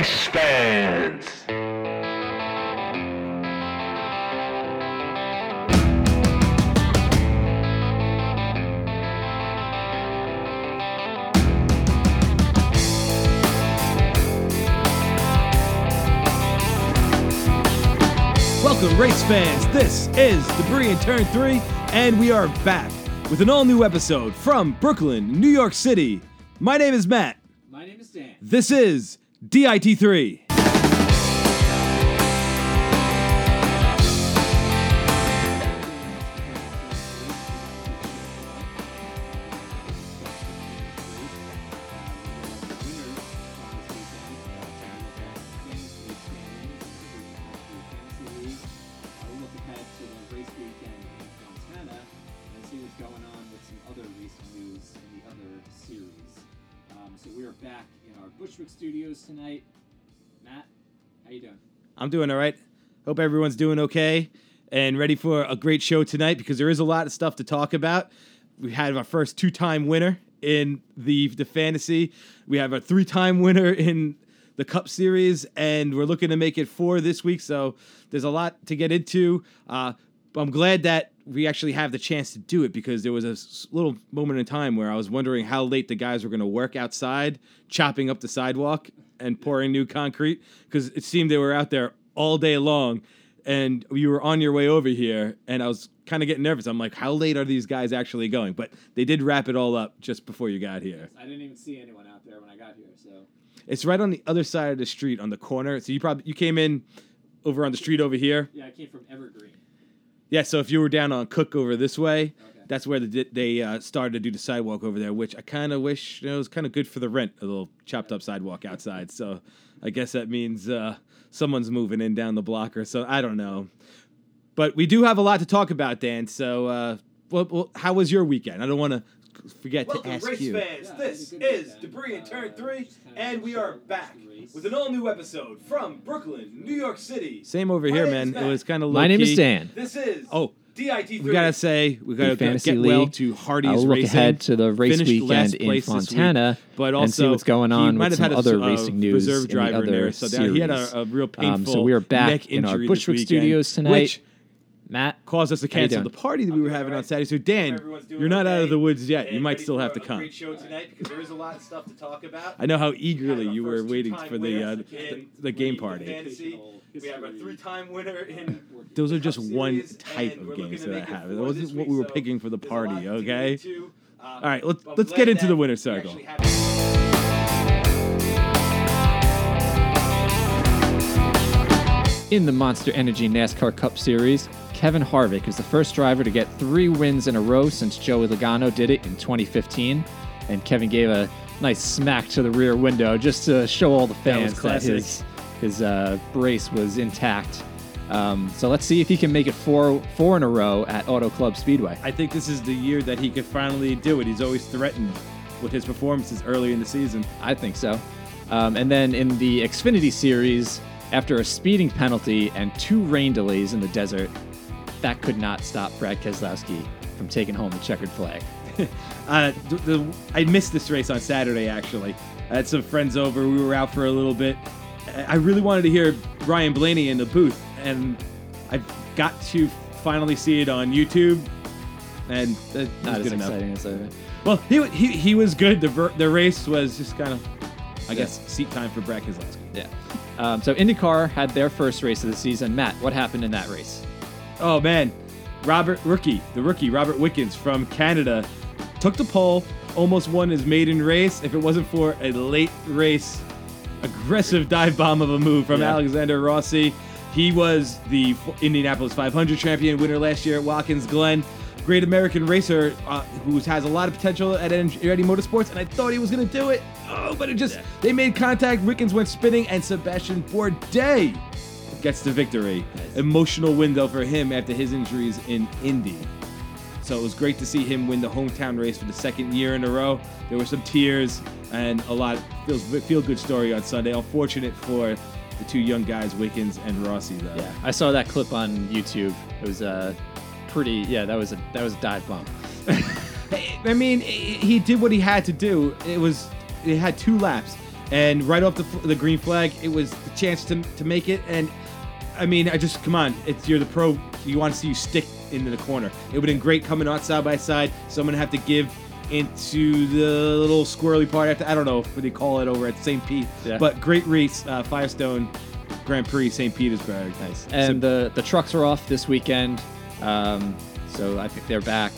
race fans. Welcome, race fans. This is Debris in Turn 3, and we are back with an all new episode from Brooklyn, New York City. My name is Matt. My name is Dan. This is DIT3. I'm doing all right. Hope everyone's doing okay and ready for a great show tonight because there is a lot of stuff to talk about. We had our first two time winner in the, the fantasy, we have a three time winner in the Cup Series, and we're looking to make it four this week. So there's a lot to get into. Uh, I'm glad that we actually have the chance to do it because there was a little moment in time where I was wondering how late the guys were going to work outside, chopping up the sidewalk and pouring new concrete because it seemed they were out there all day long. And you were on your way over here, and I was kind of getting nervous. I'm like, how late are these guys actually going? But they did wrap it all up just before you got here. I didn't even see anyone out there when I got here, so It's right on the other side of the street on the corner. So you probably you came in over on the street over here. yeah, I came from Evergreen. Yeah, so if you were down on Cook over this way, Okay. That's where the, they uh, started to do the sidewalk over there, which I kind of wish you know, it was kind of good for the rent, a little chopped up sidewalk outside. So I guess that means uh, someone's moving in down the block or so. I don't know. But we do have a lot to talk about, Dan. So, uh, well, well, how was your weekend? I don't want to forget to Welcome, ask race you. fans. Yeah, this it was a good is weekend. Debris in Turn Uh, 3, just and we are back with an all new episode from Brooklyn, New York City. Same over My here, man. is It was kind of My name is Dan. This is Oh, DIT3. we gotta say we gotta The Fantasy get well League. to Hardy's I'll look Racing. ahead to the race Finished weekend in place this week, Fontana but also and see what's going on might with have some had a other uh, racing news reserve in the driver in there. other So that- he had series. a, a real painful Um, so we are back neck in our Bushwick studios tonight. which Matt, caused us to cancel the party that we were having all on. Saturday. So Dan, Hope everyone's doing you're not out of the woods yet. and You might still have to come. Great show tonight because there is a lot of stuff to talk about. I know how eagerly you were waiting for the, uh, winner the the game party. Fantasy. We have a three-time winner in. Those are just one type of games that I make it have. That four wasn't this what we were so picking for the there's a lot party. Okay. into. Um, All right, let's let's get into the winner's we circle. in the Monster Energy NASCAR Cup Series, Kevin Harvick is the first driver to get three wins in a row since Joey Logano did it in 2015. And Kevin gave a nice smack to the rear window just to show all the fans that, classic. his his uh, brace was intact. Um, so let's see if he can make it four four in a row at Auto Club Speedway. I think this is the year that he could finally do it. He's always threatened with his performances early in the season. I think so. Um, and then in the Xfinity Series, after a speeding penalty and two rain delays in the desert, that could not stop Brad Keselowski from taking home the checkered flag. Uh, the, the, I missed this race on Saturday. Actually, I had some friends over. We were out for a little bit. I really wanted to hear Ryan Blaney in the booth, and I got to finally see it on YouTube, and was Not as good enough. exciting as I. Well, he, he he was good. The ver- the race was just kind of, I guess, seat time for Brad Keselowski. Yeah. Um, so IndyCar had their first race of the season. Matt, what happened in that race? Oh man, Robert rookie, the rookie Robert Wickens from Canada, took the pole, almost won his maiden race. If it wasn't for a late race, aggressive dive bomb of a move from Yeah. Alexander Rossi, he was the Indianapolis 500 champion winner last year at Watkins Glen. Great American racer uh, who has a lot of potential at Andretti Motorsports, and I thought he was going to do it. Oh, but it just, they made contact. Wickens went spinning, and Sebastian Bourdais gets the victory. Emotional win though for him after his injuries in Indy. So it was great to see him win the hometown race for the second year in a row. There were some tears and a lot feels feel good story on Sunday. Unfortunate for the two young guys, Wickens and Rossi though. Yeah, I saw that clip on YouTube. It was uh, pretty. Yeah, that was a that was a dive bomb. I mean, he did what he had to do. It was it had two laps. And right off the, the green flag, it was the chance to, to make it. And I mean, I just come on. It's you're the pro. You want to see you stick into the corner. It would have been great coming out side by side. Someone have to give into the little squirrely part. After, I don't know what they call it over at St. Pete. Yeah. But great race, uh, Firestone Grand Prix, St. Petersburg. Nice. And the the trucks are off this weekend, um, so I think they're back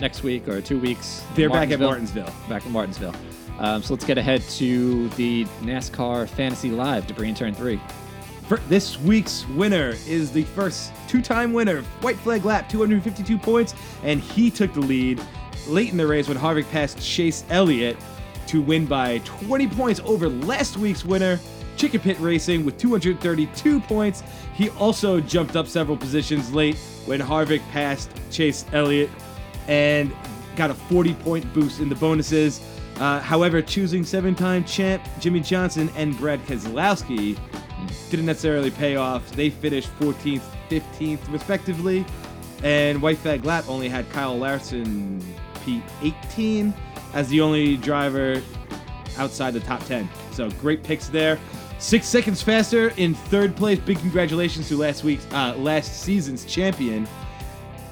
next week or two weeks. They're back at Martinsville. Back at Martinsville. Um, so let's get ahead to the NASCAR Fantasy Live debris in turn three. For this week's winner is the first two-time winner, White Flag Lap, 252 points, and he took the lead late in the race when Harvick passed Chase Elliott to win by 20 points over last week's winner, Chicken Pit Racing, with 232 points. He also jumped up several positions late when Harvick passed Chase Elliott and got a 40-point boost in the bonuses. Uh, however, choosing seven-time champ Jimmie Johnson and Brad Keselowski didn't necessarily pay off. They finished 14th, 15th, respectively. And White Flag Lap only had Kyle Larson P18 as the only driver outside the top 10. So great picks there. Six seconds faster in third place. Big congratulations to last week's, uh, last season's champion,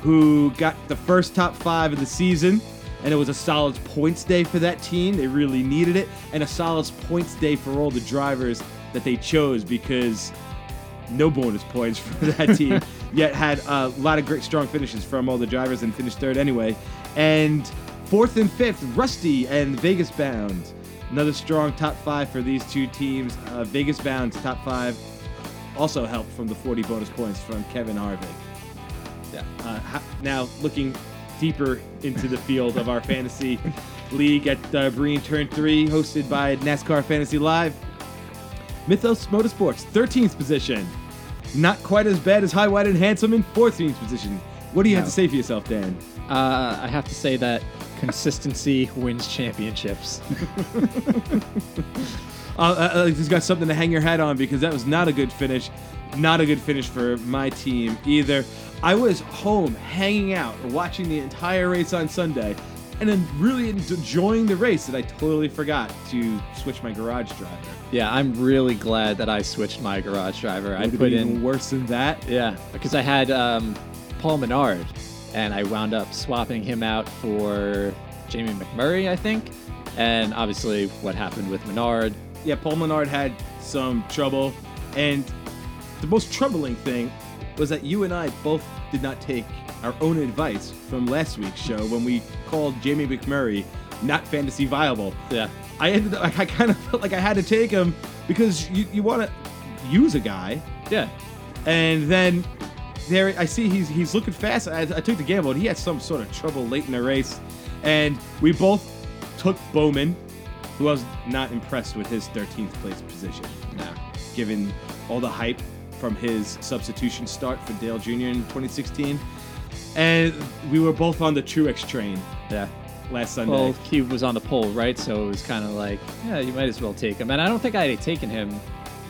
who got the first top five of the season. And it was a solid points day for that team. They really needed it. And a solid points day for all the drivers that they chose because no bonus points for that team. yet had a lot of great, strong finishes from all the drivers and finished third anyway. And fourth and fifth, Rusty and Vegas Bound. Another strong top five for these two teams. Uh, Vegas Bound's top five also helped from the 40 bonus points from Kevin Harvick. Yeah. Uh, now, looking deeper into the field of our fantasy league at uh, Breen Turn 3, hosted by NASCAR Fantasy Live. Mythos Motorsports, 13th position. Not quite as bad as High White and Handsome in 14th position. What do you have No. to say for yourself, Dan? Uh, I have to say that consistency wins championships. Uh, uh, uh, just got something to hang your hat on because that was not a good finish. Not a good finish for my team either. I was home hanging out, watching the entire race on Sunday, and then really enjoying the race that I totally forgot to switch my garage driver. yeah, I'm really glad that I switched my garage driver. I put in worse than that. Yeah, because I had um, Paul Menard, and I wound up swapping him out for Jamie McMurray, I think. And obviously, what happened with Menard? yeah, Paul Menard had some trouble, and the most troubling thing was that you and I both did not take our own advice from last week's show when we called Jamie McMurray not fantasy viable. Yeah, I ended up, I kind of felt like I had to take him because you, you want to use a guy, yeah, and then there I see he's he's looking fast. I, I took the gamble, and he had some sort of trouble late in the race, and we both took Bowman, who I was not impressed with his 13th place position, no, given all the hype from his substitution start for Dale Jr. in 2016, and we were both on the Truex train yeah. last Sunday. Well, he was on the pole, right? So it was kind of like, yeah, you might as well take him. And I don't think I had taken him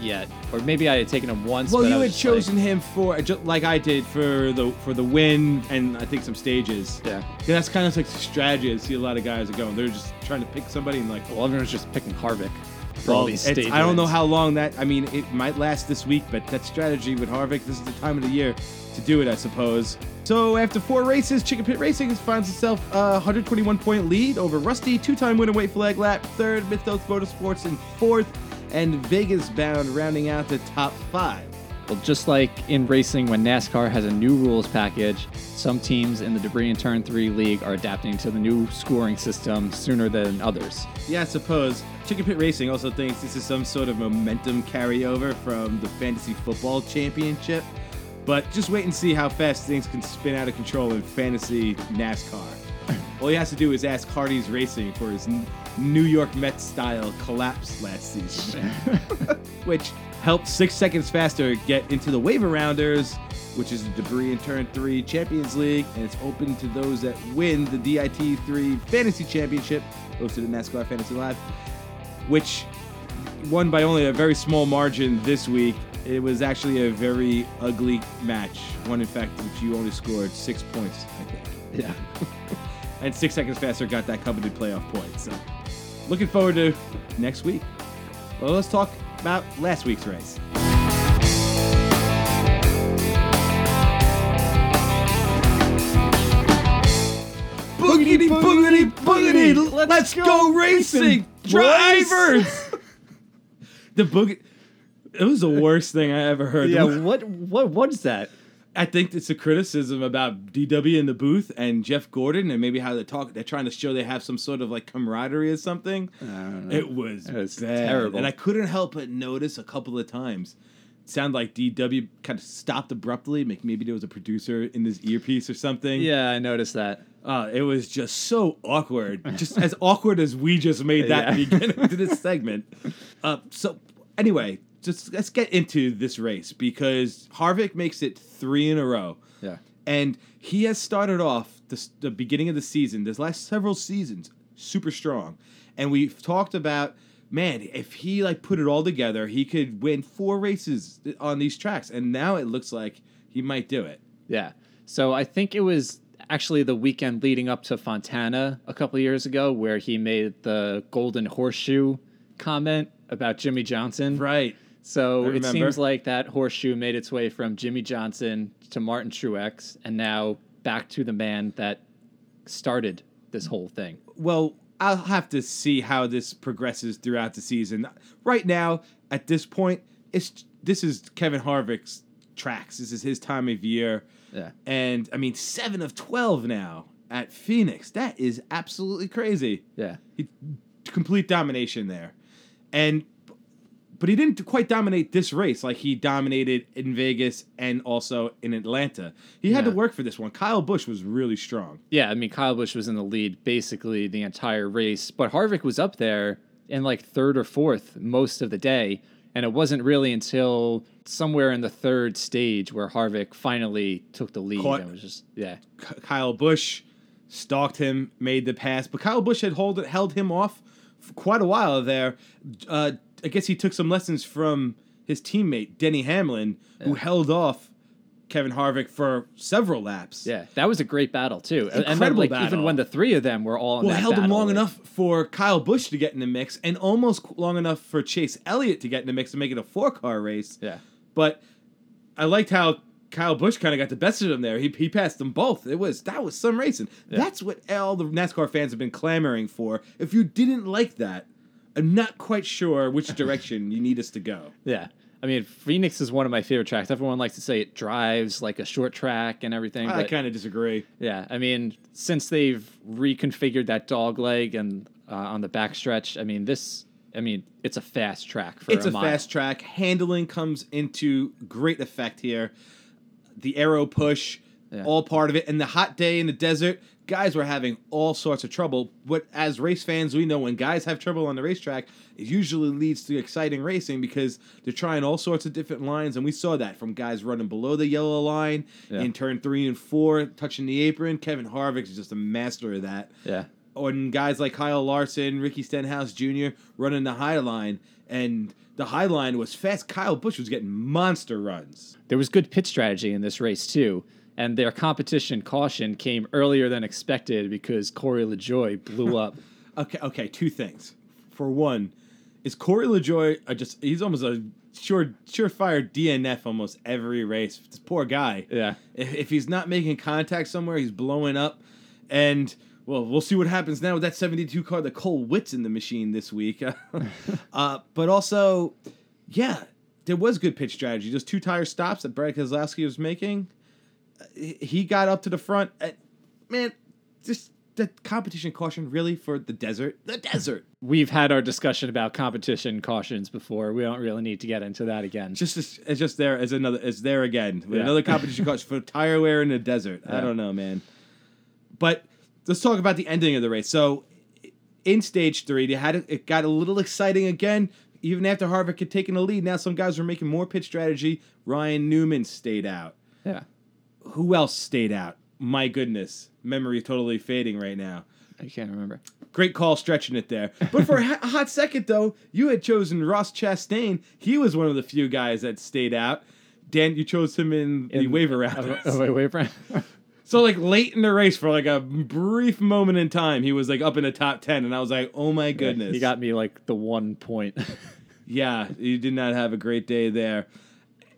yet, or maybe I had taken him once. Well, you had just like- chosen him for uh, like I did for the for the win and I think some stages. yeah. that's kind of like the strategy I see a lot of guys are going. They're just trying to pick somebody and like, Well, everyone's just picking Harvick for all well, these it's- stage I don't know how long that. I mean, it might last this week, but that strategy with Harvick, this is the time of the year to do it, I suppose. So after four races, Chicken Pit Racing finds itself a 121 point lead over Rusty, two-time winner White Flag Lap, third Mythos Motorsports in fourth, and Vegas Bound rounding out the top five. Well, just like in racing, when NASCAR has a new rules package, some teams in the Debris and Turn 3 League are adapting to the new scoring system sooner than others. Yeah, I suppose. Chicken Pit Racing also thinks this is some sort of momentum carryover from the Fantasy Football Championship. But just wait and see how fast things can spin out of control in fantasy NASCAR. All he has to do is ask Hardy's Racing for his New York Mets style collapse last season, which helped six seconds faster get into the waiver rounders, which is the Debris in Turn 3 Champions League, and it's open to those that win the DIT 3 Fantasy Championship, hosted at NASCAR Fantasy Live, which won by only a very small margin this week. It was actually a very ugly match. One, in fact, which you only scored six points, I think. Yeah. And six seconds faster got that coveted playoff point. So, looking forward to next week. Well, let's talk about last week's race. Boogity, boogity, boogity, let's, go, racing, drivers! the boogie. It was the worst thing I ever heard. Yeah, what what what is that? I think it's a criticism about DW in the booth and Jeff Gordon and maybe how they talk. They're trying to show they have some sort of like camaraderie or something. It was, It was bad. terrible. and I couldn't help but notice a couple of times. It sounded like DW kind of stopped abruptly. Like maybe there was a producer in this earpiece or something. Yeah, I noticed that. Uh, it was just so awkward, just as awkward as we just made that Yeah. beginning to this segment. Uh, so anyway, just let's get into this race because Harvick makes it three in a row, Yeah. and he has started off the, the beginning of the season, this last several seasons, super strong, and we've talked about. Man, if he like put it all together, he could win four races on these tracks, and now it looks like he might do it. Yeah. So I think it was actually the weekend leading up to Fontana a couple of years ago where he made the golden horseshoe comment about Jimmie Johnson. Right. So it seems like that horseshoe made its way from Jimmie Johnson to Martin Truex and now back to the man that started this whole thing. well, I'll have to see how this progresses throughout the season. Right now, at this point, it's this is Kevin Harvick's tracks. This is his time of year, Yeah. and I mean, seven of twelve now at Phoenix. That is absolutely crazy. Yeah. He, complete domination there, and but he didn't quite dominate this race like he dominated in Vegas and also in Atlanta. He had to work for this one. Kyle Busch was really strong. Yeah, I mean Kyle Busch was in the lead basically the entire race, but Harvick was up there in like third or fourth most of the day, and it wasn't really until somewhere in the third stage where Harvick finally took the lead. Caught- and was just yeah, Kyle Busch stalked him, made the pass, but Kyle Busch had hold, held him off for quite a while there. Uh, I guess he took some lessons from his teammate Denny Hamlin, who held off Kevin Harvick for several laps. yeah, that was a great battle too. And- and then, Incredible like battle. even when the three of them were all in Well, held him long like- enough for Kyle Busch to get in the mix, and almost long enough for Chase Elliott to get in the mix to make it a four car race. Yeah, But I liked how Kyle Busch kind of got the best of him there. He, he passed them both. It was that was some racing. That's what all the NASCAR fans have been clamoring for. If you didn't like that, I'm not quite sure which direction you need us to go. yeah. I mean, Phoenix is one of my favorite tracks. Everyone likes to say it drives like a short track and everything. I kind of disagree. Yeah, I mean, since they've reconfigured that dog leg and uh, on the backstretch, I mean, this, I mean, it's a fast track for It's a, mile. fast track. Handling comes into great effect here. The aero push, Yeah. all part of it. And the hot day in the desert, guys were having all sorts of trouble. But as race fans, we know when guys have trouble on the racetrack, it usually leads to exciting racing because they're trying all sorts of different lines. And we saw that from guys running below the yellow line Yeah. in turn three and four, touching the apron. Kevin Harvick is just a master of that Yeah, on guys like Kyle Larson, Ricky Stenhouse Jr. running the high line, and the high line was fast. Kyle Busch was getting monster runs. there was good pit strategy in this race too, and their competition caution came earlier than expected because Corey LaJoie blew up. Okay, okay, two things. For one, is Corey LaJoie a just he's almost a sure surefire DNF almost every race. This poor guy. Yeah. If, if he's not making contact somewhere, he's blowing up. And well, we'll see what happens now with that 72 car that Cole Whitt's in the machine this week. uh, but also, yeah, there was good pitch strategy. Those two tire stops that Brad Keselowski was making, he- got up to the front. And, man, just the competition caution really for the desert. The desert. We've had our discussion about competition cautions before. We don't really need to get into that again. Just as, it's just there as another it's there again. Yeah. Another competition caution for tire wear in the desert. I don't know, man. But let's talk about the ending of the race. So in stage three, they had it got a little exciting again. Even after Harvick had taken the lead, now some guys were making more pitch strategy. Ryan Newman stayed out. yeah, Who else stayed out? My goodness, memory totally fading right now. I can't remember. Great call stretching it there. But for a hot second, though, you had chosen Ross Chastain. He was one of the few guys that stayed out. Dan, you chose him in the In- waiver round. Oh, wait, Brian. So like late in the race for like a brief moment in time, he was like up in the top ten, and I was like, oh my goodness. He got me like the one point. Yeah, you did not have a great day there.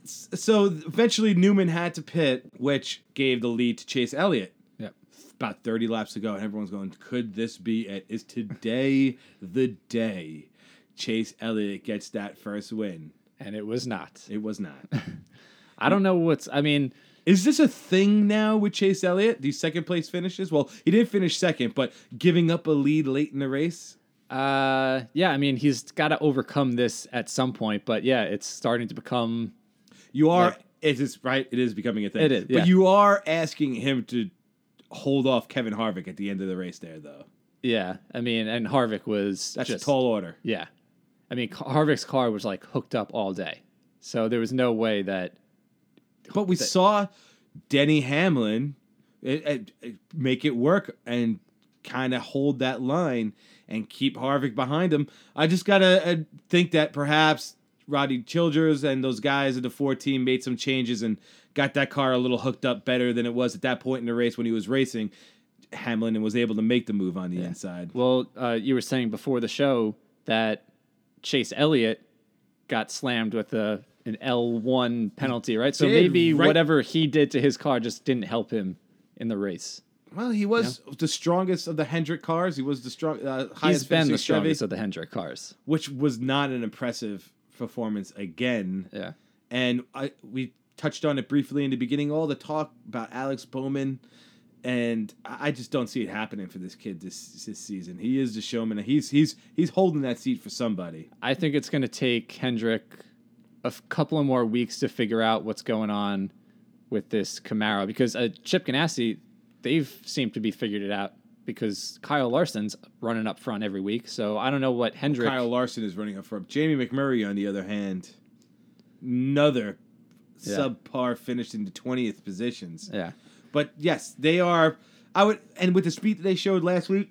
So eventually Newman had to pit, which gave the lead to Chase Elliott. Yep. About 30 laps to go, and everyone's going, could this be it? Is today the day Chase Elliott gets that first win? And it was not. It was not. I don't know what's. I mean, Is this a thing now with Chase Elliott? These second place finishes? Well, he didn't finish second, but giving up a lead late in the race? uh, yeah. I mean, he's got to overcome this at some point. But yeah, it's starting to become. You are, Like- it is right, it is becoming a thing. It is, yeah. But you are asking him to hold off Kevin Harvick at the end of the race there, though. Yeah, I mean, and Harvick was That's just a tall order. Yeah, I mean, Harvick's car was like hooked up all day, so there was no way that. But we saw Denny Hamlin it, it- it make it work and kind of hold that line and keep Harvick behind him. I just gotta uh, think that perhaps Rodney Childers and those guys in the four team made some changes and got that car a little hooked up better than it was at that point in the race when he was racing. Hamlin and was able to make the move on the inside. Well, uh, you were saying before the show that Chase Elliott got slammed with a an L one penalty, right? So maybe right. whatever he did to his car just didn't help him in the race. Well, he was the strongest of the Hendrick cars. He was the strong, uh, highest He's been the finishing Chevy, strongest of the Hendrick cars. which was not an impressive performance again. Yeah. And I we touched on it briefly in the beginning. All the talk about Alex Bowman, and I just don't see it happening for this kid this this season. He is the showman. He's he's he's holding that seat for somebody. I think it's going to take Hendrick a couple of more weeks to figure out what's going on with this Camaro because uh, Chip Ganassi, they've seemed to be figured it out because Kyle Larson's running up front every week. So I don't know what Hendrick. Kyle Larson is running up front. Jamie McMurray, on the other hand, another Yeah. subpar finished in the twentieth positions. yeah. But yes, they are. I would, and with the speed that they showed last week,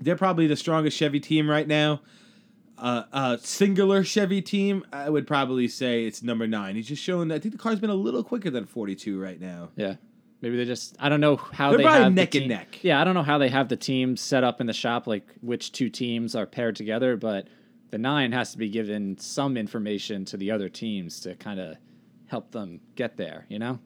they're probably the strongest Chevy team right now. Uh, uh, singular Chevy team, I would probably say it's number nine. He's just showing. I think the car's been a little quicker than forty-two right now. Yeah. Maybe they just I don't know how They're they probably have the neck and team- neck. Yeah, I don't know how they have the teams set up in the shop, like which two teams are paired together, but the nine has to be given some information to the other teams to kind of help them get there, you know?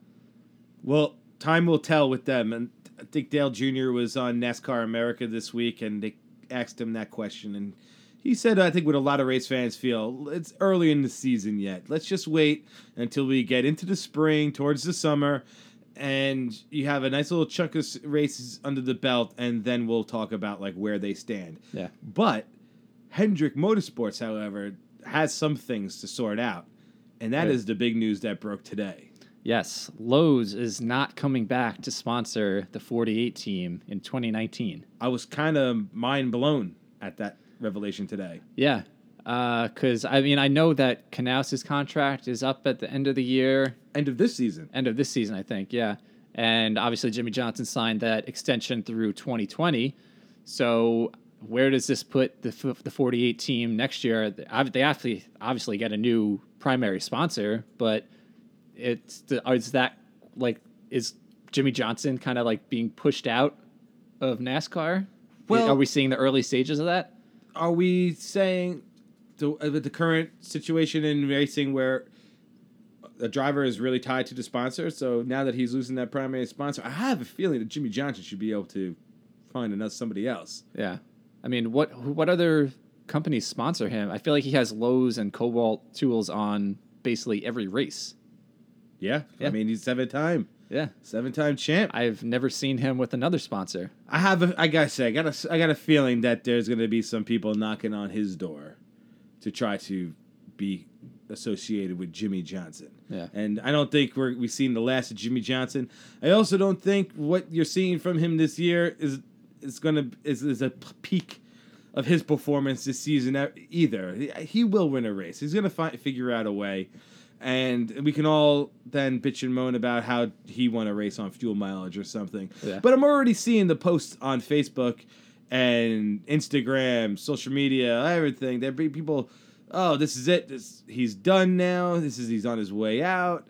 Well, time will tell with them. And I think Dale Jr. was on NASCAR America this week, and they asked him that question, and he said, "I think what a lot of race fans feel, it's early in the season yet. Let's just wait until we get into the spring, towards the summer." And you have a nice little chunk of races under the belt, and then we'll talk about like where they stand. Yeah. But Hendrick Motorsports, however, has some things to sort out, and that is the big news that broke today. Yes, Lowe's is not coming back to sponsor the 48 team in 2019. I was kind of mind blown at that revelation today. Yeah. Uh, because, I mean, I know that Knaus's contract is up at the end of the year, End of this season. end of this season, I think. Yeah, and obviously Jimmie Johnson signed that extension through 2020. So where does this put the f- the 48 team next year? They obviously obviously get a new primary sponsor, but it's the, is that like is Jimmie Johnson kind of like being pushed out of NASCAR? Well- are we seeing the early stages of that? Are we saying the, uh, with the current situation in racing where a driver is really tied to the sponsor? So now that he's losing that primary sponsor, I have a feeling that Jimmie Johnson should be able to find another somebody else. Yeah, I mean, what what other companies sponsor him? I feel like he has Lowe's and Cobalt tools on basically every race. Yeah, Yeah. I mean he's seven time, Yeah, seven time champ. I've never seen him with another sponsor. I have a, I gotta say, I got a, I got a feeling that there's gonna be some people knocking on his door to try to be associated with Jimmie Johnson. Yeah. And I don't think we're we've seen the last of Jimmie Johnson. I also don't think what you're seeing from him this year is is gonna is, is a peak of his performance this season either. He, he will win a race. He's gonna fi- figure out a way. And we can all then bitch and moan about how he won a race on fuel mileage or something. Yeah. But I'm already seeing the posts on Facebook and Instagram, social media, everything. There be people, oh, this is it. This he's done now. This is he's on his way out.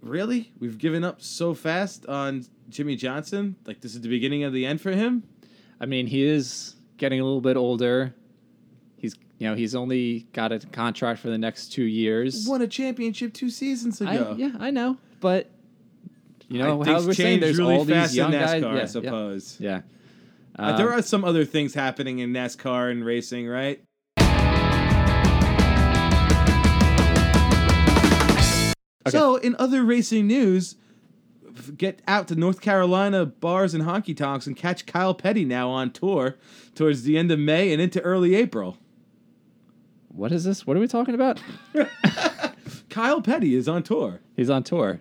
Really? We've given up so fast on Jimmie Johnson? Like this is the beginning of the end for him? I mean, he is getting a little bit older. He's you know he's only got a contract for the next two years. Won a championship two seasons I, ago. yeah, I know, but you know I- how we're saying there's really all fast these young in NASCAR, guys. I Yeah, yeah, suppose. yeah. Uh, there Um, are some other things happening in NASCAR and racing, right? So, in other racing news, get out to North Carolina bars and honky tonks and catch Kyle Petty now on tour towards the end of May and into early April. what is this? What are we talking about? Kyle Petty is on tour. He's on tour,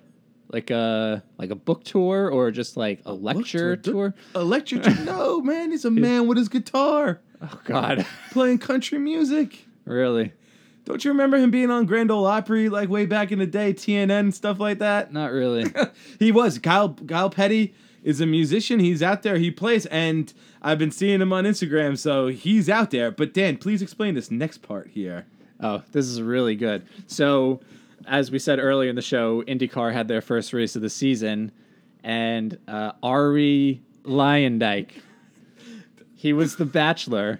like a like a book tour or just like a lecture tour. A lecture tour? No, man, he's a man with his guitar Oh God, playing country music. really? Don't you remember him being on Grand Ole Opry like way back in the day, TNN stuff like that? Not really. he was. Kyle Kyle Petty is a musician. He's out there. He plays, and I've been seeing him on Instagram, so he's out there. But Dan, please explain this next part here. Oh, this is really good. So, as we said earlier in the show, IndyCar had their first race of the season, and uh, Arie Luyendyk, he was the Bachelor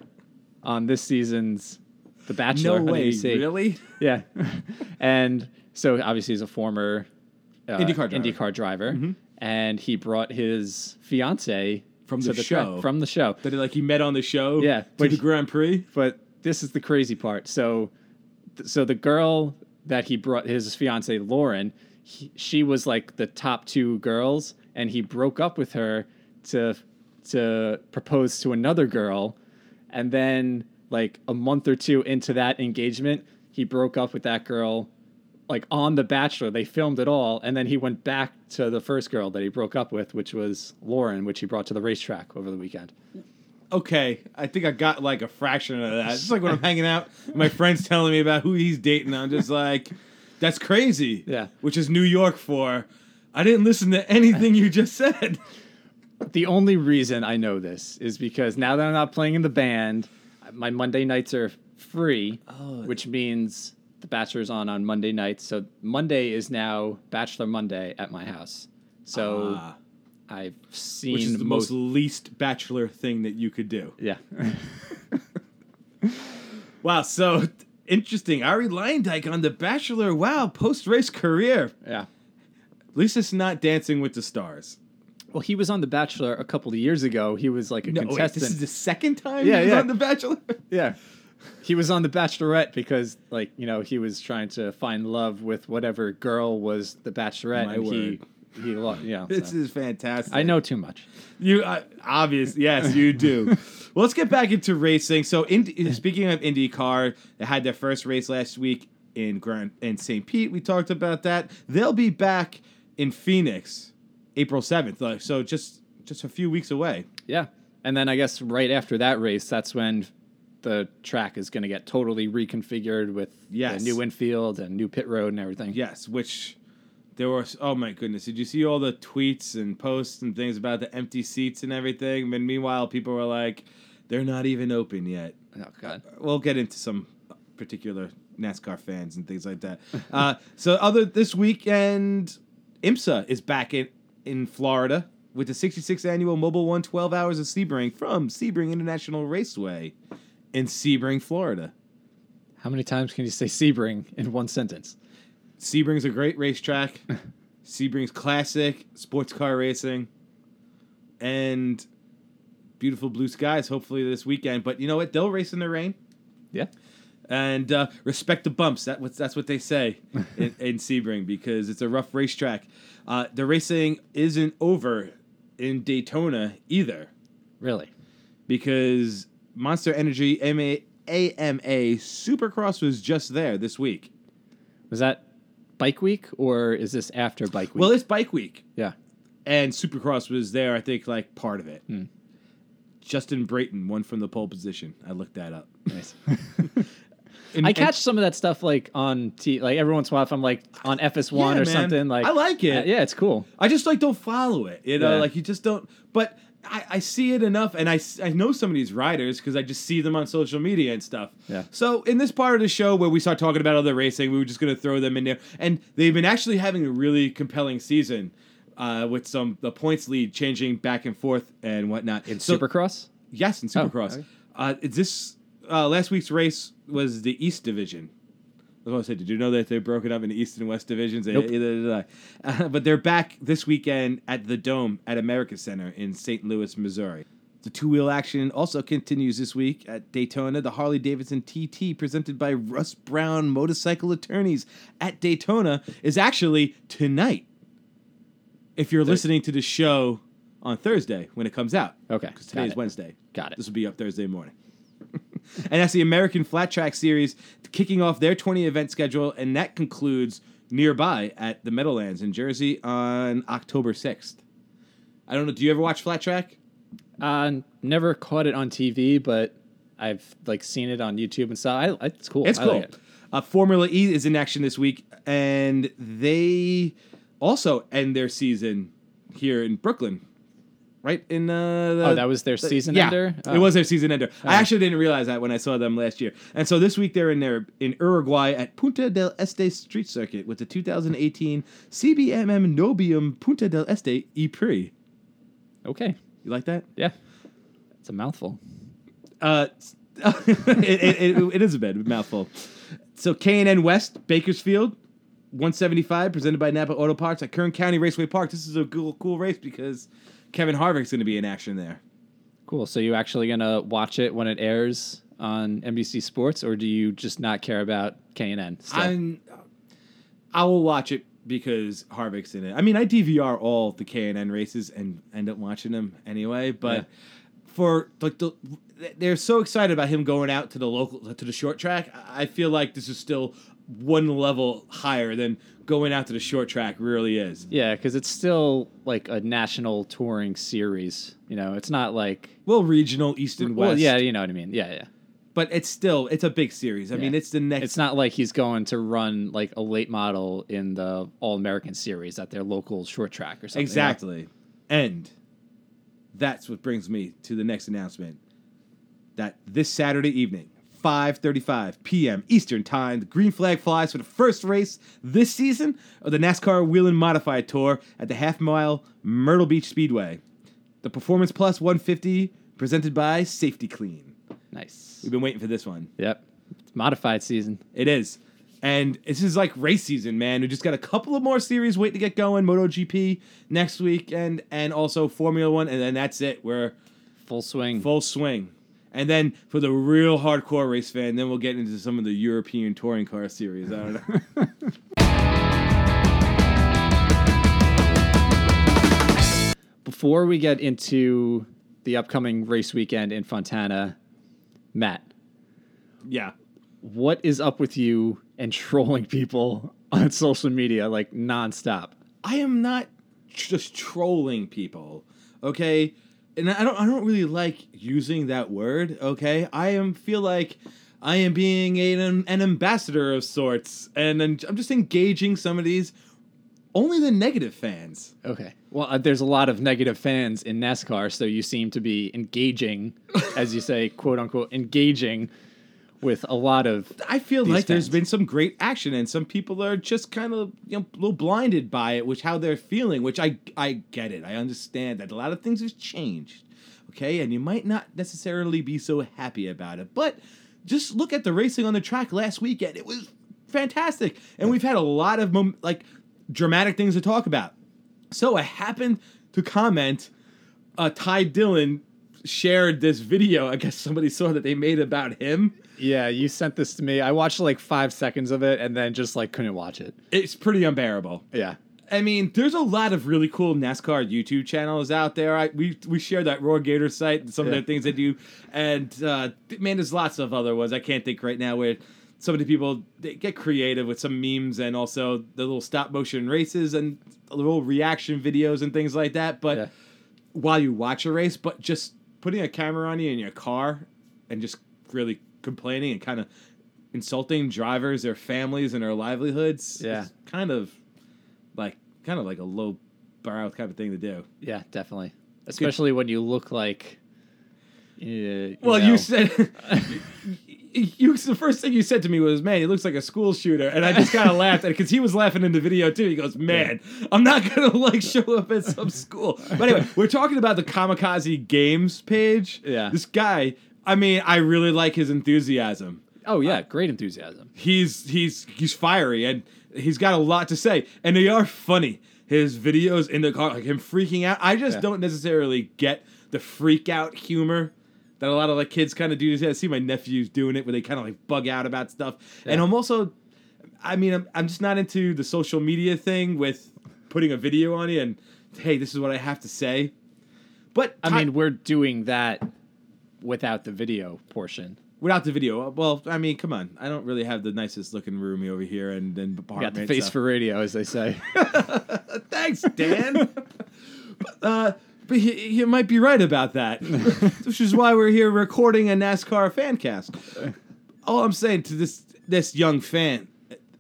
on this season's The Bachelor. No way, really? Yeah, and so obviously he's a former uh, IndyCar driver. Mm-hmm. IndyCar driver, and he brought his fiance From the track- show. from the show. That he, like he met on the show. Yeah, to but the Grand Prix. But this is the crazy part. So, so the girl that he brought, his fiance Lauren, he, she was like the top two girls, and he broke up with her to to propose to another girl, and then like a month or two into that engagement, he broke up with that girl. Like on The Bachelor, they filmed it all, and then he went back to the first girl that he broke up with, which was Lauren, which he brought to the racetrack over the weekend. Okay, I think I got like a fraction of that. It's like when I'm hanging out, my friends telling me about who he's dating. I'm just like, that's crazy. Yeah. Which is New York for. I didn't listen to anything you just said. The only reason I know this is because now that I'm not playing in the band, my Monday nights are free, Oh. which means the Bachelor's on on Monday nights. So Monday is now Bachelor Monday at my house. So Ah, I've seen which is the most least bachelor thing that you could do. yeah. Wow, so interesting. Arie Luyendyk on The Bachelor. Wow, post race career. yeah. At least it's not Dancing with the Stars. Well, he was on The Bachelor a couple of years ago. He was like a No, wait, contestant. this is the second time Yeah, he was yeah. on The Bachelor. Yeah. He was on The Bachelorette because, like, you know, he was trying to find love with whatever girl was the Bachelorette. My and word. he, he, lo- yeah. This so. is fantastic. I know too much. You uh, obvious, yes, you do. well, let's get back into racing. So, Indy, speaking of IndyCar, they had their first race last week in Grand in St. Pete. We talked about that. They'll be back in Phoenix, April seventh. Like, so just just a few weeks away. Yeah. And then I guess right after that race, that's when the track is going to get totally reconfigured with Yes. new infield and new pit road and everything. Yes, which there were Oh my goodness! Did you see all the tweets and posts and things about the empty seats and everything? And meanwhile, people were like, "They're not even open yet." Oh, God. we'll get into some particular NASCAR fans and things like that. Uh, so other this weekend, IMSA is back in in Florida with the 66th annual Mobil One 12 Hours of Sebring from Sebring International Raceway in Sebring, Florida. How many times can you say Sebring in one sentence? Sebring's a great racetrack. Sebring's classic sports car racing, and beautiful blue skies. Hopefully this weekend, but you know what? They'll race in the rain. Yeah. and uh, respect the bumps. That that's what they say in, in Sebring because it's a rough racetrack. Uh, the racing isn't over in Daytona either Really? because Monster Energy AMA, AMA Supercross was just there this week. Was that Bike Week or is this after Bike Week? Well, it's Bike Week yeah. and Supercross was there. I think like part of it. Hmm. Justin Brayton won from the pole position. I looked that up. Nice. And- I and- catch some of that stuff like on T, like every once in a while if I'm like on FS1 Yeah, or man. something. Like I like it. Uh, yeah, it's cool. I just like don't follow it. You know, Yeah. like you just don't. But I, I see it enough, and I, I know some of these riders because I just see them on social media and stuff. Yeah. So in this part of the show where we start talking about other racing, we were just gonna throw them in there, and they've been actually having a really compelling season. Uh, with some the points lead changing back and forth and whatnot In So- Supercross? Yes, in Oh, Supercross. okay. Uh, is this uh, last week's race was the East Division. I was going to say, did you know that they're broken up into East and West divisions? Nope. I. Uh, but they're back this weekend at the Dome at America Center in St. Louis, Missouri. The two wheel action also continues this week at Daytona. The Harley Davidson TT, presented by Russ Brown Motorcycle Attorneys at Daytona, is actually tonight. If you're listening to the show on Thursday when it comes out, Okay. because got today's it. Wednesday. Got it. This will be up Thursday morning. And that's the American Flat Track Series kicking off their 20 event schedule, and that concludes nearby at the Meadowlands in Jersey on October 6th. I don't know. Do you ever watch Flat Track? Uh, never caught it on TV, but I've like seen it on YouTube and stuff. I, it's cool. It's I cool. like it. uh, Formula E is in action this week, and they also end their season here in Brooklyn. Right in uh, the, Oh, that was their season yeah, ender? It Oh. was their season ender. I Oh. actually didn't realize that when I saw them last year. And so this week they're in their in Uruguay at Punta del Este Street Circuit with the 2018 CBMM Niobium Punta del Este E Prix. Okay. You like that? Yeah. It's a mouthful. Uh, it, it, it, it is a bit mouthful. So K and N West Bakersfield, 175, presented by Napa Auto Parts at Kern County Raceway Park. This is a cool, cool race because Kevin Harvick's going to be in action there. Cool. So you actually gonna watch it when it airs on NBC Sports, or do you just not care about K and N? I'm, I will watch it because Harvick's in it. I mean, I DVR all the K and N races and end up watching them anyway. But Yeah. for like the, they're so excited about him going out to the local to the short track. I feel like this is still one level higher than going out to the short track really is. Yeah, because it's still like a national touring series. You know, it's not like Well, regional, east and west. well, yeah, you know what I mean. Yeah, yeah. but it's still it's a big series. I mean, it's the next. It's not like he's going to run like a late model in the All American Series at their local short track or something. you know? Exactly. And that's what brings me to the next announcement. That this Saturday evening, 5:35 p.m. Eastern Time, the green flag flies for the first race this season of the NASCAR Whelen Modified Tour at the half mile Myrtle Beach Speedway. The Performance Plus 150 presented by Safety-Kleen. Nice. We've been waiting for this one. Yep. It's modified season. It is. And this is like race season, man. We just got a couple of more series waiting to get going. MotoGP next week and and also Formula One, and then that's it. We're Full swing. full swing. And then for the real hardcore race fan, then we'll get into some of the European touring car series. I don't know. Before we get into the upcoming race weekend in Fontana, Matt, yeah. what is up with you and trolling people on social media like nonstop? I am not just trolling people, okay? And I don't I don't really like using that word, okay? I am feel like I am being an, an ambassador of sorts, and I'm I'm just engaging some of these only the negative fans. Okay. Well, uh, there's a lot of negative fans in NASCAR, so you seem to be engaging, as you say, quote unquote, engaging with a lot of. I feel like there's been some great action, and some people are just kind of you know a little blinded by it, which how they're feeling. Which I I get it. I understand that a lot of things have changed, okay, and you might not necessarily be so happy about it. But just look at the racing on the track last weekend; it was fantastic, and we've had a lot of mom- like dramatic things to talk about. So I happened to comment. Uh, Ty Dillon shared this video. I guess somebody saw that they made about him. Yeah, you sent this to me. I watched like five seconds of it and then just like couldn't watch it. It's pretty unbearable. Yeah. I mean, there's a lot of really cool NASCAR YouTube channels out there. I, we we share that Roar Gator site and some of Yeah. the things they do, and uh, man, there's lots of other ones I can't think right now where some of the people they get creative with some memes and also the little stop motion races and little reaction videos and things like that. But Yeah. while you watch a race, but just putting a camera on you in your car and just really complaining and kind of insulting drivers, their families, and their livelihoods. Yeah. kind of like kind of like a low brow kind of thing to do. Yeah, definitely. Especially when you look like. Uh, you Well, know- you said you the first thing you said to me was, "Man, he looks like a school shooter," and I just kind of laughed because he was laughing in the video too. He goes, "Man, I'm not gonna like show up at some school." But anyway, we're talking about the Kamikaze Games page. Yeah. this guy I mean, I really like his enthusiasm. Oh yeah, great enthusiasm. He's he's he's fiery and he's got a lot to say, and they are funny. His videos in the car, like him freaking out. I just Yeah. don't necessarily get the freak out humor that a lot of like kids kind of do. I see my nephews doing it where they kind of like bug out about stuff, and I'm also, I mean, I'm I'm just not into the social media thing with putting a video on you and hey, this is what I have to say. But I mean, we're doing that without the video portion. without the video, well, I mean, come on. I don't really have the nicest looking room over here and then got the face for radio, as they say. Thanks, Dan. but, uh, but you might be right about that, which is why we're here recording a NASCAR fan cast. All I'm saying to this this young fan,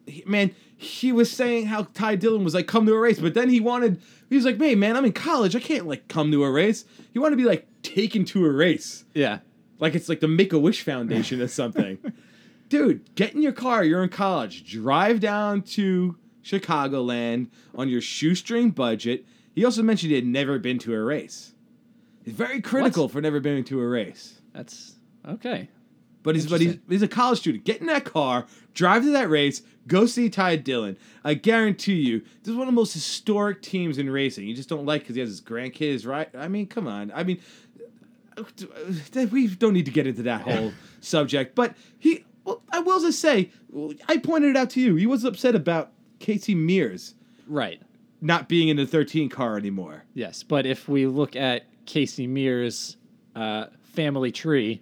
he- man, he was saying how Ty Dillon was like, come to a race, but then he wanted, he was like, hey, man, I'm in college, I can't like come to a race. He wanted to be like taken to a race, yeah. like it's like the Make a Wish Foundation or something. Dude, get in your car. You're in college. Drive down to Chicagoland on your shoestring budget. He also mentioned he had never been to a race. He's very critical for never being to a race. That's okay. But he's but he's, he's a college student. Get in that car, drive to that race, go see Ty Dillon. I guarantee you, this is one of the most historic teams in racing. You just don't like because he has his grandkids, right? I mean, come on. I mean, we don't need to get into that whole subject. But he, well, I will just say, I pointed it out to you. He was upset about Casey Mears Right. not being in the 13 car anymore. Yes, but if we look at Casey Mears' uh, family tree,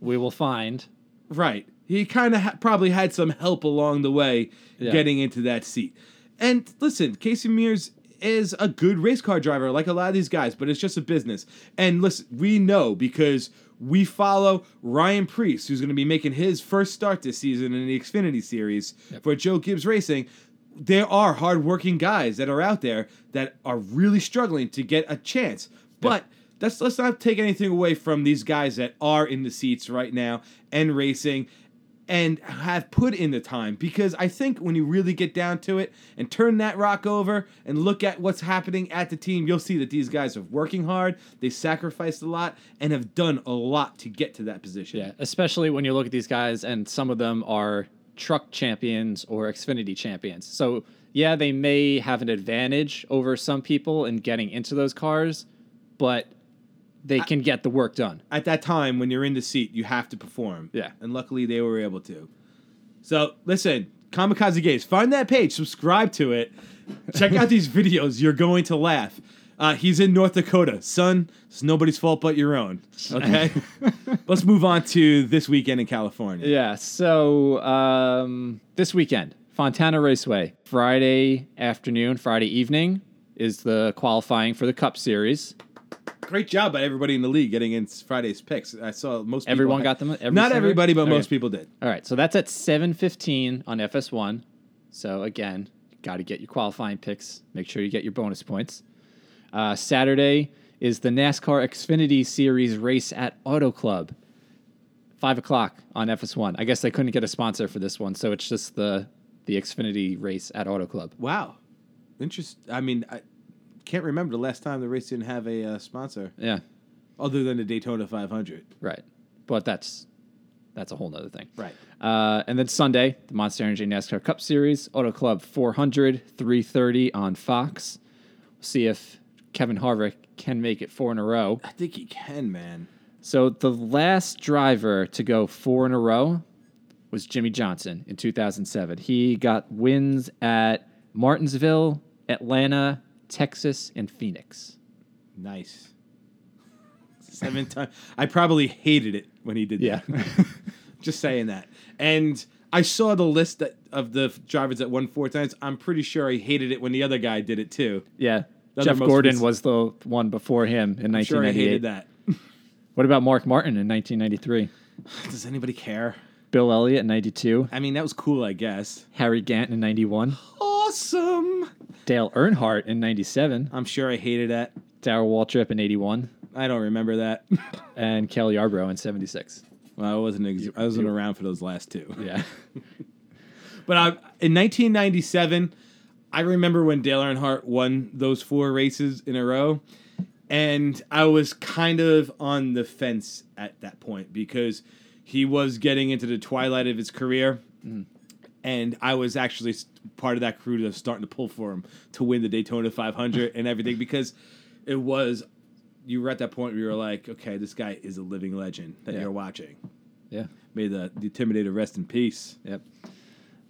we will find Right. He kind of ha- probably had some help along the way Yeah. getting into that seat. And listen, Casey Mears is a good race car driver, like a lot of these guys, but it's just a business. And listen, we know because we follow Ryan Preece, who's going to be making his first start this season in the Xfinity Series for Joe Gibbs Racing. There are hardworking guys that are out there that are really struggling to get a chance. But that's let's not take anything away from these guys that are in the seats right now and racing and have put in the time because I think when you really get down to it and turn that rock over and look at what's happening at the team, you'll see that these guys are working hard, they sacrificed a lot, and have done a lot to get to that position. Yeah, especially when you look at these guys, and some of them are truck champions or Xfinity champions. So, yeah, they may have an advantage over some people in getting into those cars, but they can get the work done. At that time, when you're in the seat, you have to perform. Yeah. And luckily, they were able to. So, listen, Kamikaze Games, find that page, subscribe to it, check out these videos. You're going to laugh. Uh, he's in North Dakota. Son, it's nobody's fault but your own. Okay? Let's move on to this weekend in California. Yeah, so um, this weekend, Fontana Raceway, Friday afternoon, Friday evening is the qualifying for the Cup Series. Great job by everybody in the league getting in Friday's picks. I saw most people Everyone had- got them? Every Not everybody, but Okay. most people did. All right, so that's at 7:15 on FS1. So again, got to get your qualifying picks. Make sure you get your bonus points. Uh, Saturday is the NASCAR Xfinity Series race at Auto Club. Five o'clock on FS1. I guess they couldn't get a sponsor for this one, so it's just the the Xfinity race at Auto Club. Wow. Interest. I mean, I can't remember the last time the race didn't have a uh, sponsor Yeah, other than the Daytona 500. right. But that's that's a whole nother thing. Right. Uh, and then Sunday, the Monster Energy NASCAR Cup Series, Auto Club 400, 330 on Fox. We'll see if Kevin Harvick can make it four in a row. I think he can, man. So the last driver to go four in a row was Jimmie Johnson in 2007. He got wins at Martinsville, Atlanta, Texas, and Phoenix. Nice. Seven times. I probably hated it when he did Yeah. that. Just saying that. And I saw the list that, of the drivers that won four times. I'm pretty sure I hated it when the other guy did it too. Yeah. Those Jeff Gordon recent- was the one before him in I'm sure I 1998. hated that. What about Mark Martin in 1993? Does anybody care? Bill Elliott in 92? I mean, that was cool, I guess. Harry Gant in 91? Awesome. Dale Earnhardt in 97? I'm sure I hated that. Darrell Waltrip in 81? I don't remember that. And Cale Yarborough in 76. well, I wasn't. Ex- I wasn't around for those last two. Yeah. But I, in 1997, I remember when Dale Earnhardt won those four races in a row. and I was kind of on the fence at that point because he was getting into the twilight of his career, mm-hmm. And I was actually part of that crew that was starting to pull for him to win the Daytona 500 and everything because it was. You were at that point where you were like, okay, this guy is a living legend that Yeah. you're watching. Yeah. May the, the Intimidator rest in peace. Yep.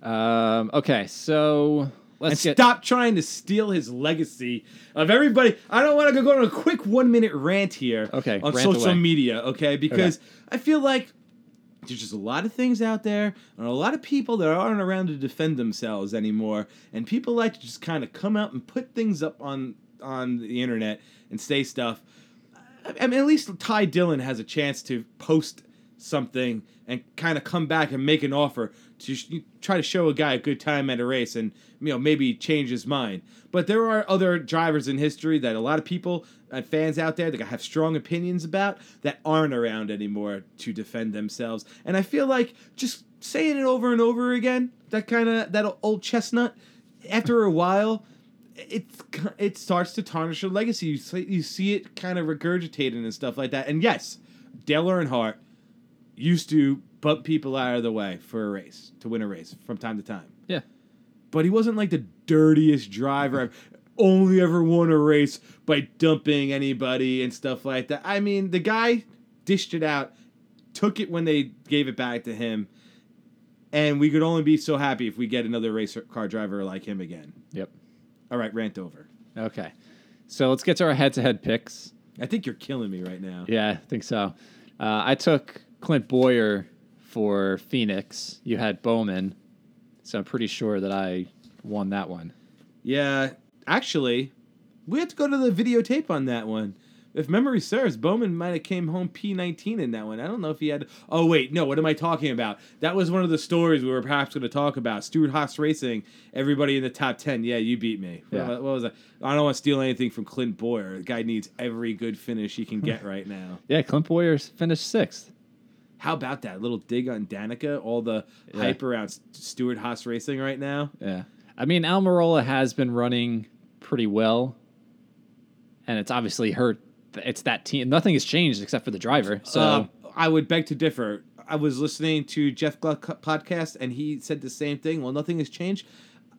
Um, okay, so let's and get stop trying to steal his legacy of everybody. I don't want to go on a quick one minute rant here. Okay, on social away. media. Okay, because I feel like there's just a lot of things out there and a lot of people that aren't around to defend themselves anymore, and people like to just kind of come out and put things up on on the internet and say stuff. I mean, at least Ty Dillon has a chance to post something and kind of come back and make an offer to try to show a guy a good time at a race and you know maybe change his mind. But there are other drivers in history that a lot of people and fans out there that have strong opinions about that aren't around anymore to defend themselves. And I feel like just saying it over and over again, that kind of that old chestnut, after a while, it's it starts to tarnish your legacy. You see, you see it kind of regurgitating and stuff like that. And yes, Dale Earnhardt used to bump people out of the way for a race to win a race from time to time. Yeah. But he wasn't like the dirtiest driver. I've only ever won a race by dumping anybody and stuff like that. I mean, the guy dished it out, took it when they gave it back to him, and we could only be so happy if we get another race car driver like him again. Yep. All right, rant over. Okay. So let's get to our head to head picks. I think you're killing me right now. Yeah, I think so. Uh, I took Clint Bowyer for Phoenix. You had Bowman. So I'm pretty sure that I won that one. Yeah, actually, we have to go to the videotape on that one. If memory serves, Bowman might have came home P19 in that one. I don't know if he had. Oh wait, no. What am I talking about? That was one of the stories we were perhaps going to talk about. Stewart-Haas Racing. Everybody in the top ten. Yeah, you beat me. Yeah. What, what was that? I don't want to steal anything from Clint Bowyer. The guy needs every good finish he can get right now. Yeah, Clint Bowyer finished sixth. How about that little dig on Danica? All the Yeah. hype around St- Stewart-Haas Racing right now. Yeah. I mean, Almirola has been running pretty well. And it's obviously hurt. It's that team. Nothing has changed except for the driver. So, Uh, I would beg to differ. I was listening to Jeff Gluck podcast, and he said the same thing. Well, nothing has changed.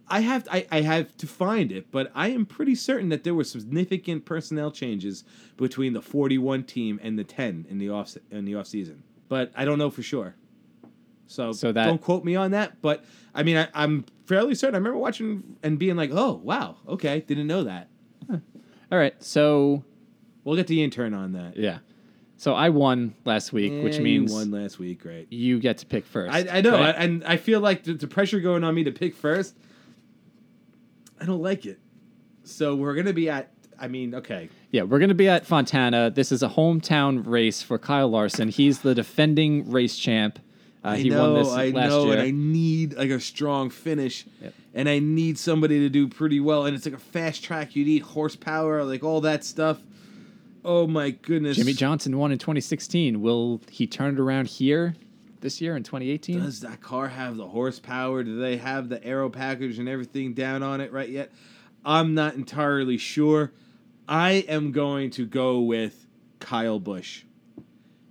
I have I, I have to find it, but I am pretty certain that there were significant personnel changes between the 41 team and the 10 in the off in the off season. But I don't know for sure. So, So that- don't quote me on that. But I mean, I, I'm fairly certain. I remember watching and being like, "Oh, wow, okay, didn't know that." all right. So, We'll get the intern on that. yeah. So I won last week, which Yeah, you means won last week, great. you get to pick first. I, I know, right? I, and I feel like the, the pressure going on me to pick first. I don't like it. So we're gonna be at. I mean, okay, Yeah, we're going to be at Fontana. This is a hometown race for Kyle Larson. He's the defending race champ. Uh, I he know, won this I last know, year. and I need like a strong finish, Yep. and I need somebody to do pretty well. And it's like a fast track. You need horsepower, like all that stuff. Oh my goodness, Jimmie Johnson won in 2016. Will he turn it around here this year in 2018? Does that car have the horsepower? Do they have the aero package and everything down on it right yet? I'm not entirely sure. I am going to go with Kyle Busch.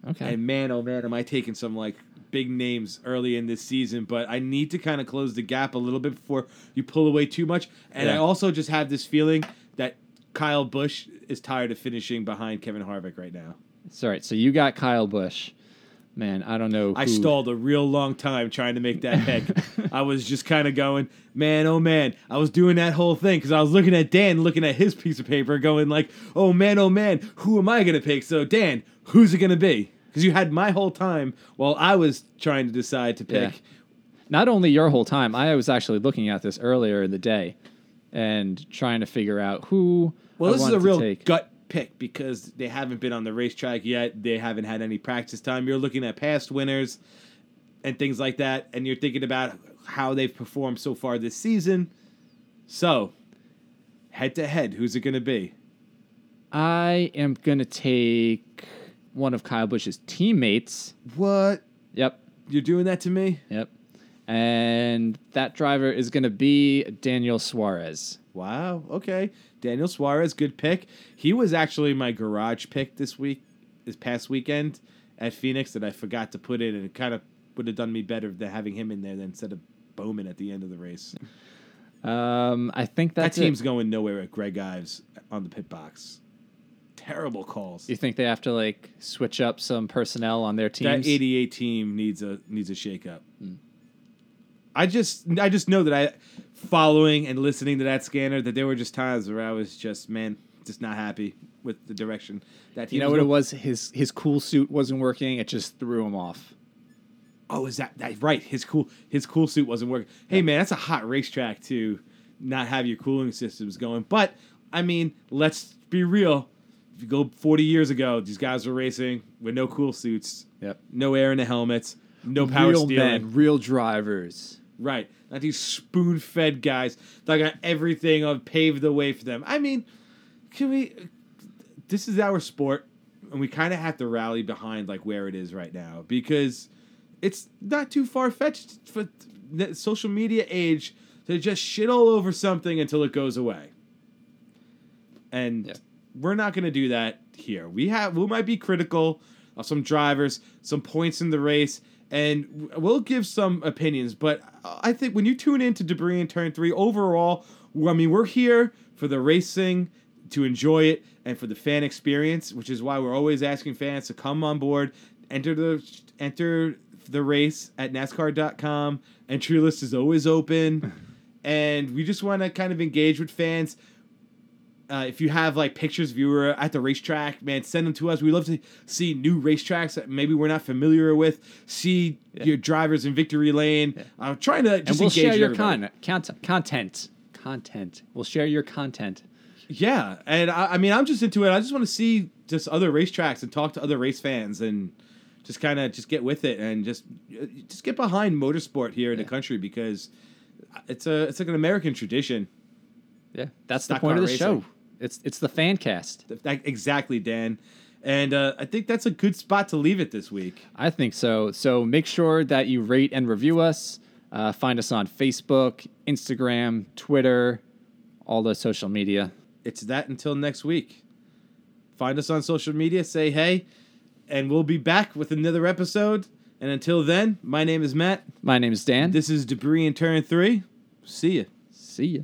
Okay. And man, oh man, am I taking some like big names early in this season, but I need to kind of close the gap a little bit before you pull away too much. And I also just have this feeling that Kyle Busch is tired of finishing behind Kevin Harvick right now. It's all right. So you got Kyle Busch. Man, I don't know. I who- stalled a real long time trying to make that pick. I was just kind of going, man, oh man. I was doing that whole thing because I was looking at Dan, looking at his piece of paper, going like, oh man, oh man, who am I gonna pick? So Dan, who's it gonna be? Because you had my whole time while I was trying to decide to pick. Yeah. Not only your whole time, I was actually looking at this earlier in the day and trying to figure out who. Well, I this is a real gut pick because they haven't been on the racetrack yet. They haven't had any practice time. You're looking at past winners and things like that, and you're thinking about how they've performed so far this season. So, head to head, who's it going to be? I am gonna take one of Kyle Busch's teammates. What? Yep, You're doing that to me? yep. And that driver is going to be Daniel Suarez. Wow. Okay. Daniel Suarez, good pick. He was actually my garage pick this week, this past weekend at Phoenix that I forgot to put in, and it kind of would have done me better than having him in there than instead of Bowman at the end of the race. Um, I think that's that team's it. going nowhere with Greg Ives on the pit box. Terrible calls. You think they have to like switch up some personnel on their team? That teams? 88 team needs a needs a shakeup. I just I just know that I following and listening to that scanner that there were just times where I was just man just not happy with the direction that team you know what it was? His his cool suit wasn't working. It just threw him off. Oh, is that, that right? His cool his cool suit wasn't working. Hey man, that's a hot racetrack to not have your cooling systems going. But I mean, let's be real. If you go 40 years ago, these guys were racing with no cool suits, Yep. no air in the helmets, no power real steering. men, real drivers. Right. Not these spoon fed guys that got everything on paved the way for them. I mean, can we this is our sport and we kind of have to rally behind like where it is right now because it's not too far fetched for the social media age to just shit all over something until it goes away. And Yeah. we're not going to do that here. We have we might be critical of some drivers, some points in the race, and we'll give some opinions. But I think when you tune into Debris in Turn Three, overall, I mean, we're here for the racing to enjoy it and for the fan experience, which is why we're always asking fans to come on board, enter the enter the race at NASCAR.com. Entry list is always open, and we just want to kind of engage with fans. Uh, if you have like pictures of you were at the racetrack, man, send them to us. We love to see new racetracks that maybe we're not familiar with. See your drivers in victory lane. I'm trying to just and we'll engage share your con- content. Content. Content. We'll share your content. Yeah, and I, I mean, I'm just into it. I just want to see just other racetracks and talk to other race fans and just kind of just get with it and just just get behind motorsport here in the country because it's a it's like an American tradition. Yeah, that's Stock the point of the show. It's it's the fan cast. That- exactly, Dan. And uh, I think that's a good spot to leave it this week. I think so. So make sure that you rate and review us. Uh, find us on Facebook, Instagram, Twitter, all the social media. It's that until next week. Find us on social media, say hey, and we'll be back with another episode. And until then, my name is Matt. My name is Dan. This is Debris in Turn 3. See ya. See ya.